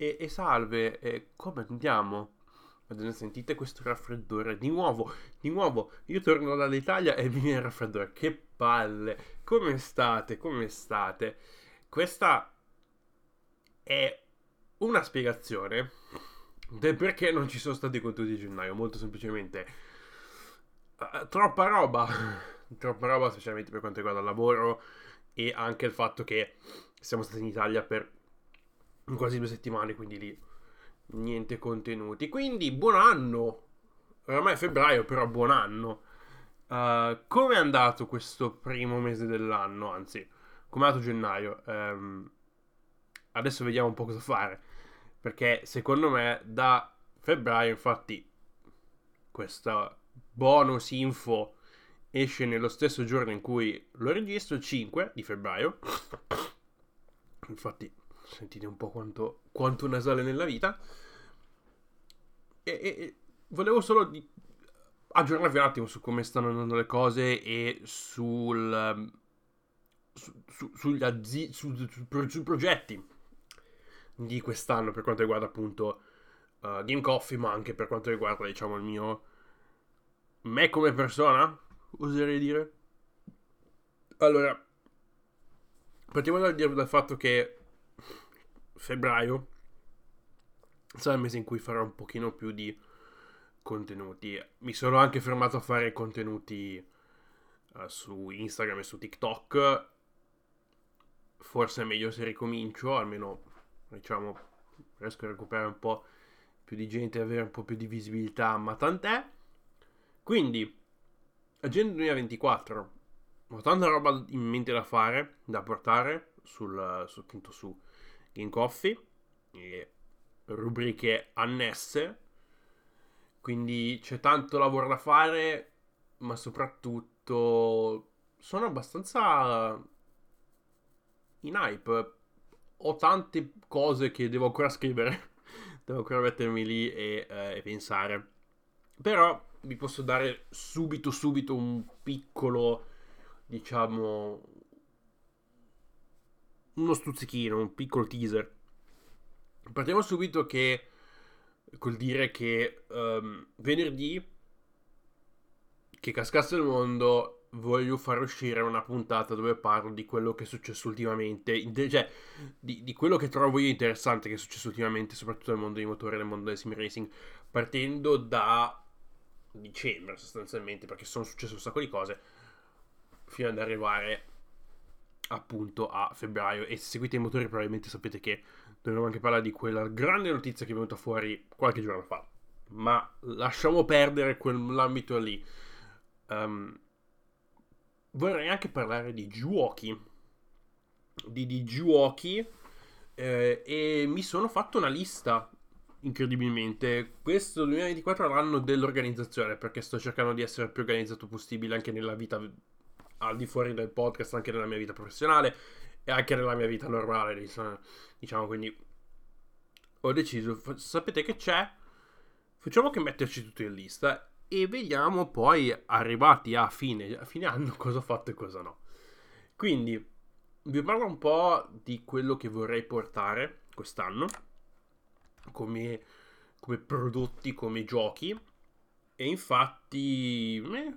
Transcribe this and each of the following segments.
E, e salve, e come andiamo? Sentite questo raffreddore? Di nuovo, di nuovo, io torno dall'Italia e mi viene il raffreddore. Che palle! Come state? Come state? Questa è una spiegazione del perché non ci sono stati contenuti di gennaio. Molto semplicemente, uh, troppa roba. troppa roba, specialmente per quanto riguarda il lavoro e anche il fatto che siamo stati in Italia per quasi due settimane, quindi lì niente contenuti. Quindi buon anno! Oramai è febbraio, però buon anno. Uh, come è andato questo primo mese dell'anno? Anzi, come è andato gennaio? Um, adesso vediamo un po' cosa fare. Perché secondo me da febbraio, infatti, questa bonus info esce nello stesso giorno in cui lo registro, 5 di febbraio. Infatti, sentite un po' quanto, quanto nasale nella vita. E, e, e volevo solo di, aggiornarvi un attimo su come stanno andando le cose e sul, su, su, sugli azzi, su, sui progetti di quest'anno per quanto riguarda appunto uh, Game Coffee, ma anche per quanto riguarda, diciamo, il mio me come persona, oserei dire. Allora, partiamo dal, dal fatto che febbraio sarà il mese in cui farò un pochino più di contenuti. Mi sono anche fermato a fare contenuti uh, su Instagram e su TikTok. Forse è meglio se ricomincio, almeno diciamo riesco a recuperare un po' più di gente avere un po' più di visibilità, ma tant'è. Quindi, agenda 2024. Ho tanta roba in mente da fare, da portare sul, su, appunto su Game Coffee e rubriche annesse. Quindi c'è tanto lavoro da fare, ma soprattutto sono abbastanza in hype. Ho tante cose che devo ancora scrivere, devo ancora mettermi lì e, eh, e pensare. Però vi posso dare subito, subito un piccolo, diciamo, uno stuzzichino, un piccolo teaser. Partiamo subito che col dire che um, venerdì che cascasse il mondo voglio far uscire una puntata dove parlo di quello che è successo ultimamente, cioè di, di, quello che trovo io interessante che è successo ultimamente, soprattutto nel mondo dei motori nel mondo del sim racing, partendo da dicembre sostanzialmente, perché sono successe un sacco di cose, fino ad arrivare appunto a febbraio. E se seguite i motori probabilmente sapete che dovremmo anche parlare di quella grande notizia che è venuta fuori qualche giorno fa. Ma lasciamo perdere quell'ambito lì. Um, vorrei anche parlare di giochi. Di, di giochi. Eh, e mi sono fatto una lista incredibilmente. Questo 2024 è l'anno dell'organizzazione perché sto cercando di essere il più organizzato possibile anche nella vita al di fuori del podcast, anche nella mia vita professionale e anche nella mia vita normale, diciamo, quindi ho deciso, sapete che c'è? Facciamo che metterci tutto in lista e vediamo poi arrivati a fine, a fine anno cosa ho fatto e cosa no. Quindi vi parlo un po' di quello che vorrei portare quest'anno come, come prodotti, come giochi. E infatti, eh,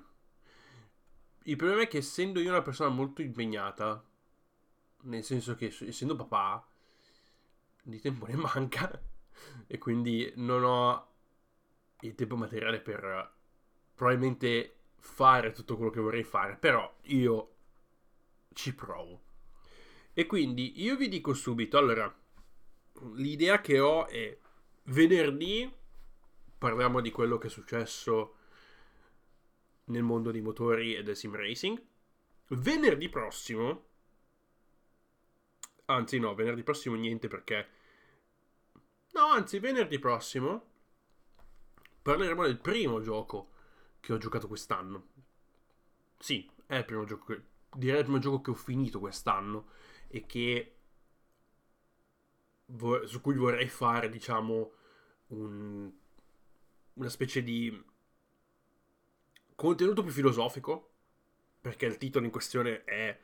il problema è che essendo io una persona molto impegnata, nel senso che essendo papà, di tempo ne manca e quindi non ho il tempo materiale per probabilmente fare tutto quello che vorrei fare, però io ci provo. E quindi io vi dico subito, allora, l'idea che ho è venerdì parliamo di quello che è successo nel mondo dei motori e del sim racing. Venerdì prossimo, anzi no, venerdì prossimo niente perché... No, anzi, venerdì prossimo parleremo del primo gioco che ho giocato quest'anno. Sì, è il primo gioco che... Direi il primo gioco che ho finito quest'anno e che su cui vorrei fare, diciamo, un, una specie di contenuto più filosofico, perché il titolo in questione è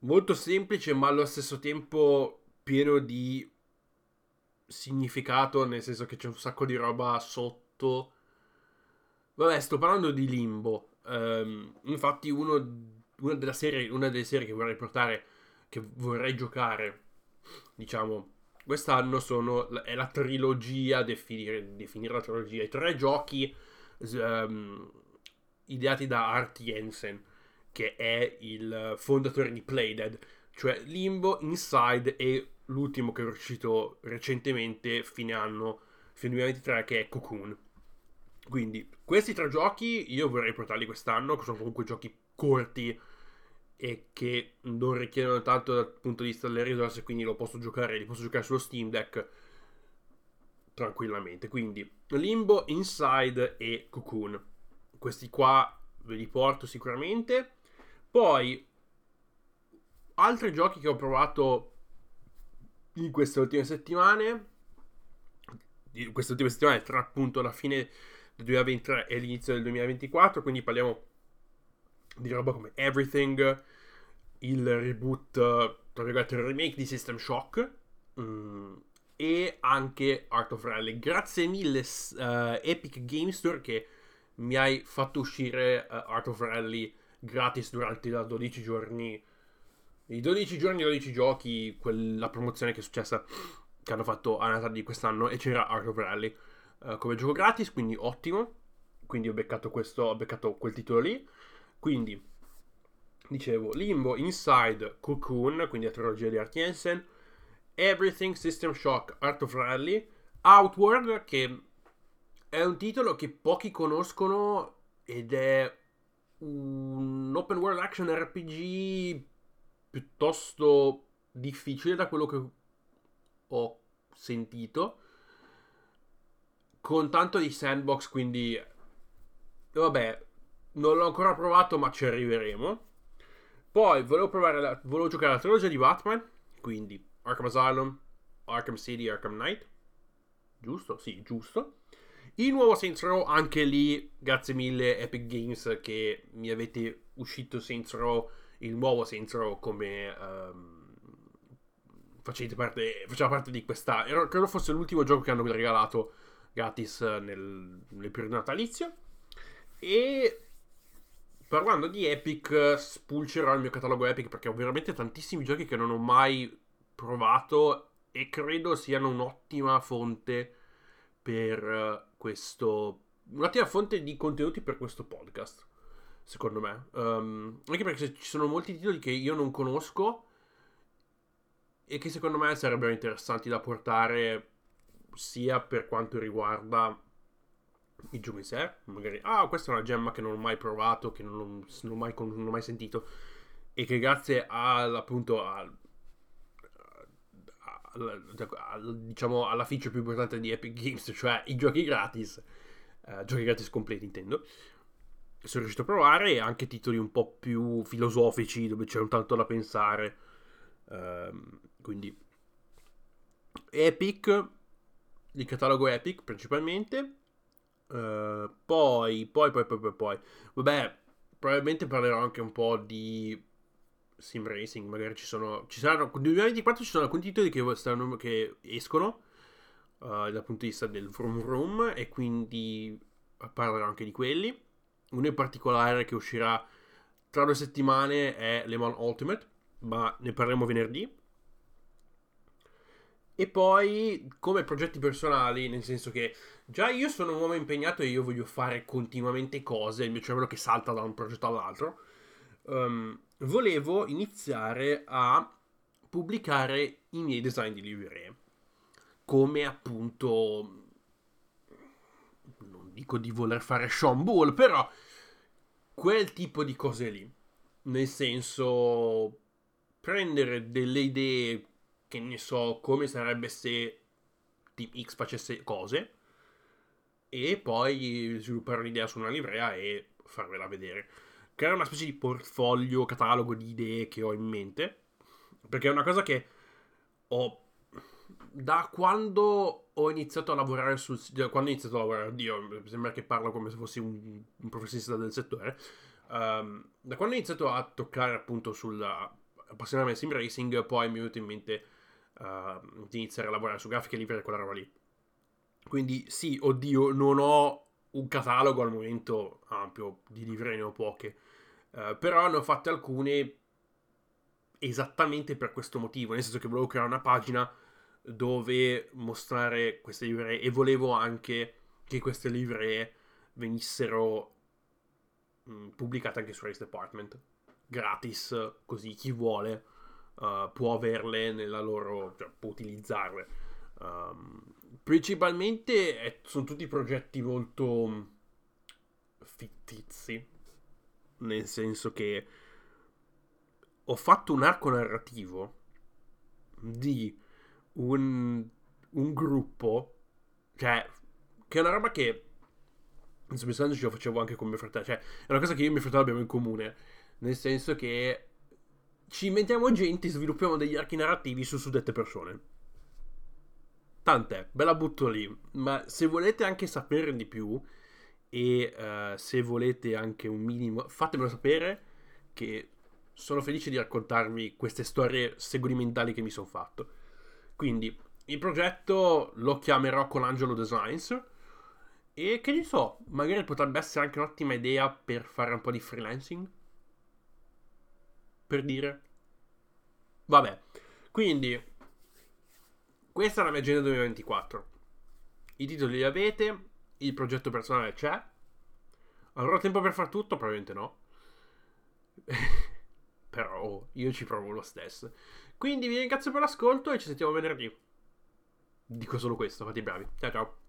molto semplice, ma allo stesso tempo pieno di significato, nel senso che c'è un sacco di roba sotto. Vabbè, sto parlando di Limbo. Um, infatti, uno, una, serie, una delle serie che vorrei portare, che vorrei giocare, diciamo, quest'anno sono, è la trilogia, definire, definire la trilogia, i tre giochi um, ideati da Art Jensen, che è il fondatore di Playdead, cioè Limbo, Inside e l'ultimo che è uscito recentemente, fine anno, fine 2023, che è Cocoon. Quindi, questi tre giochi io vorrei portarli quest'anno, che sono comunque giochi corti e che non richiedono tanto dal punto di vista delle risorse, quindi lo posso giocare, li posso giocare sullo Steam Deck tranquillamente. Quindi, Limbo, Inside e Cocoon. Questi qua ve li porto sicuramente. Poi, altri giochi che ho provato in queste ultime settimane, in queste ultime settimane tra appunto la fine del 2023 e l'inizio del 2024, quindi parliamo di roba come Everything, il reboot, tra virgolette, il remake di System Shock mm, e anche Art of Rally. Grazie mille uh, Epic Game Store che mi hai fatto uscire uh, Art of Rally gratis durante i 12 giorni i 12 giorni, 12 giochi, quella promozione che è successa, che hanno fatto a Natale di quest'anno, e c'era Art of Rally uh, come gioco gratis, quindi ottimo. Quindi ho beccato questo, ho beccato quel titolo lì. Quindi, dicevo, Limbo, Inside, Cocoon, quindi la trilogia di Art Jensen, Everything, System Shock, Art of Rally, Outward, che è un titolo che pochi conoscono ed è un open world action RPG piuttosto difficile da quello che ho sentito. Con tanto di sandbox, quindi vabbè, non l'ho ancora provato, ma ci arriveremo. Poi volevo provare la, volevo giocare la trilogia di Batman, quindi Arkham Asylum, Arkham City, Arkham Knight. Giusto? Sì, giusto. Il nuovo Saints Row, anche lì, grazie mille Epic Games che mi avete uscito Saints Row il nuovo Saints Row come um, parte, faceva parte di questa era, credo fosse l'ultimo gioco che hanno regalato gratis nel, nel periodo natalizio e parlando di Epic spulcerò il mio catalogo Epic perché ho veramente tantissimi giochi che non ho mai provato e credo siano un'ottima fonte per questo un'ottima fonte di contenuti per questo podcast secondo me. Um, anche perché ci sono molti titoli che io non conosco e che secondo me sarebbero interessanti da portare sia per quanto riguarda il gioco in sé, magari, ah, questa è una gemma che non ho mai provato, che non, non, non, ho, mai, non ho mai sentito e che grazie al, appunto al, al, diciamo alla feature più importante di Epic Games, cioè i giochi gratis, uh, giochi gratis completi intendo, sono riuscito a provare anche titoli un po' più filosofici dove c'è un tanto da pensare. Um, quindi Epic, il catalogo Epic principalmente. Uh, poi, poi, poi, poi, poi, poi, vabbè, probabilmente parlerò anche un po' di sim racing. Magari ci sono, ci saranno, nel 2024 ci sono alcuni titoli che, stanno, che escono uh, dal punto di vista del Vroom Vroom e quindi parlerò anche di quelli. Uno in particolare che uscirà tra due settimane è Le Mans Ultimate, ma ne parleremo venerdì. E poi come progetti personali, nel senso che già io sono un uomo impegnato e io voglio fare continuamente cose, il mio cervello che salta da un progetto all'altro. Um, volevo iniziare a pubblicare i miei design di livree. Come appunto dico di voler fare Sean Bull, però quel tipo di cose lì. Nel senso, prendere delle idee, che ne so, come sarebbe se Team X facesse cose, e poi sviluppare un'idea su una livrea e farvela vedere. Creare una specie di portfolio, catalogo di idee che ho in mente, perché è una cosa che ho da quando ho iniziato a lavorare sul quando ho iniziato a lavorare, Dio, sembra che parlo come se fossi un, un professionista del settore. Um, da quando ho iniziato a toccare appunto sulla appassionarmi al sim racing, poi mi è venuto in mente uh, di iniziare a lavorare su grafiche libere e quella roba lì. Quindi sì, oddio, non ho un catalogo al momento ampio di librerie, ne ho poche. Uh, però ne ho fatte alcune esattamente per questo motivo, nel senso che volevo creare una pagina dove mostrare queste livree e volevo anche che queste livree venissero mh, mm, pubblicate anche su Race Department gratis così chi vuole uh, può averle nella loro cioè, può utilizzarle. Um, principalmente è, sono tutti progetti molto mm, fittizi nel senso che ho fatto un arco narrativo di un, un gruppo, cioè, che è una roba che, insomma, ce lo facevo anche con mio fratello, cioè, è una cosa che io e mio fratello abbiamo in comune, nel senso che ci inventiamo gente e sviluppiamo degli archi narrativi su suddette persone. Tant'è, ve la butto lì, ma se volete anche sapere di più e uh, se volete anche un minimo, fatemelo sapere che sono felice di raccontarvi queste storie segurimentali che mi sono fatto. Quindi, il progetto lo chiamerò Colangelo Designs. E che ne so, magari potrebbe essere anche un'ottima idea per fare un po' di freelancing. Per dire. Vabbè. Quindi, questa è la mia agenda 2024. I titoli li avete, il progetto personale c'è. Avrò tempo per far tutto? Probabilmente no. Però io ci provo lo stesso. Quindi vi ringrazio per l'ascolto e ci sentiamo venerdì. Dico solo questo, fate i bravi. Ciao ciao.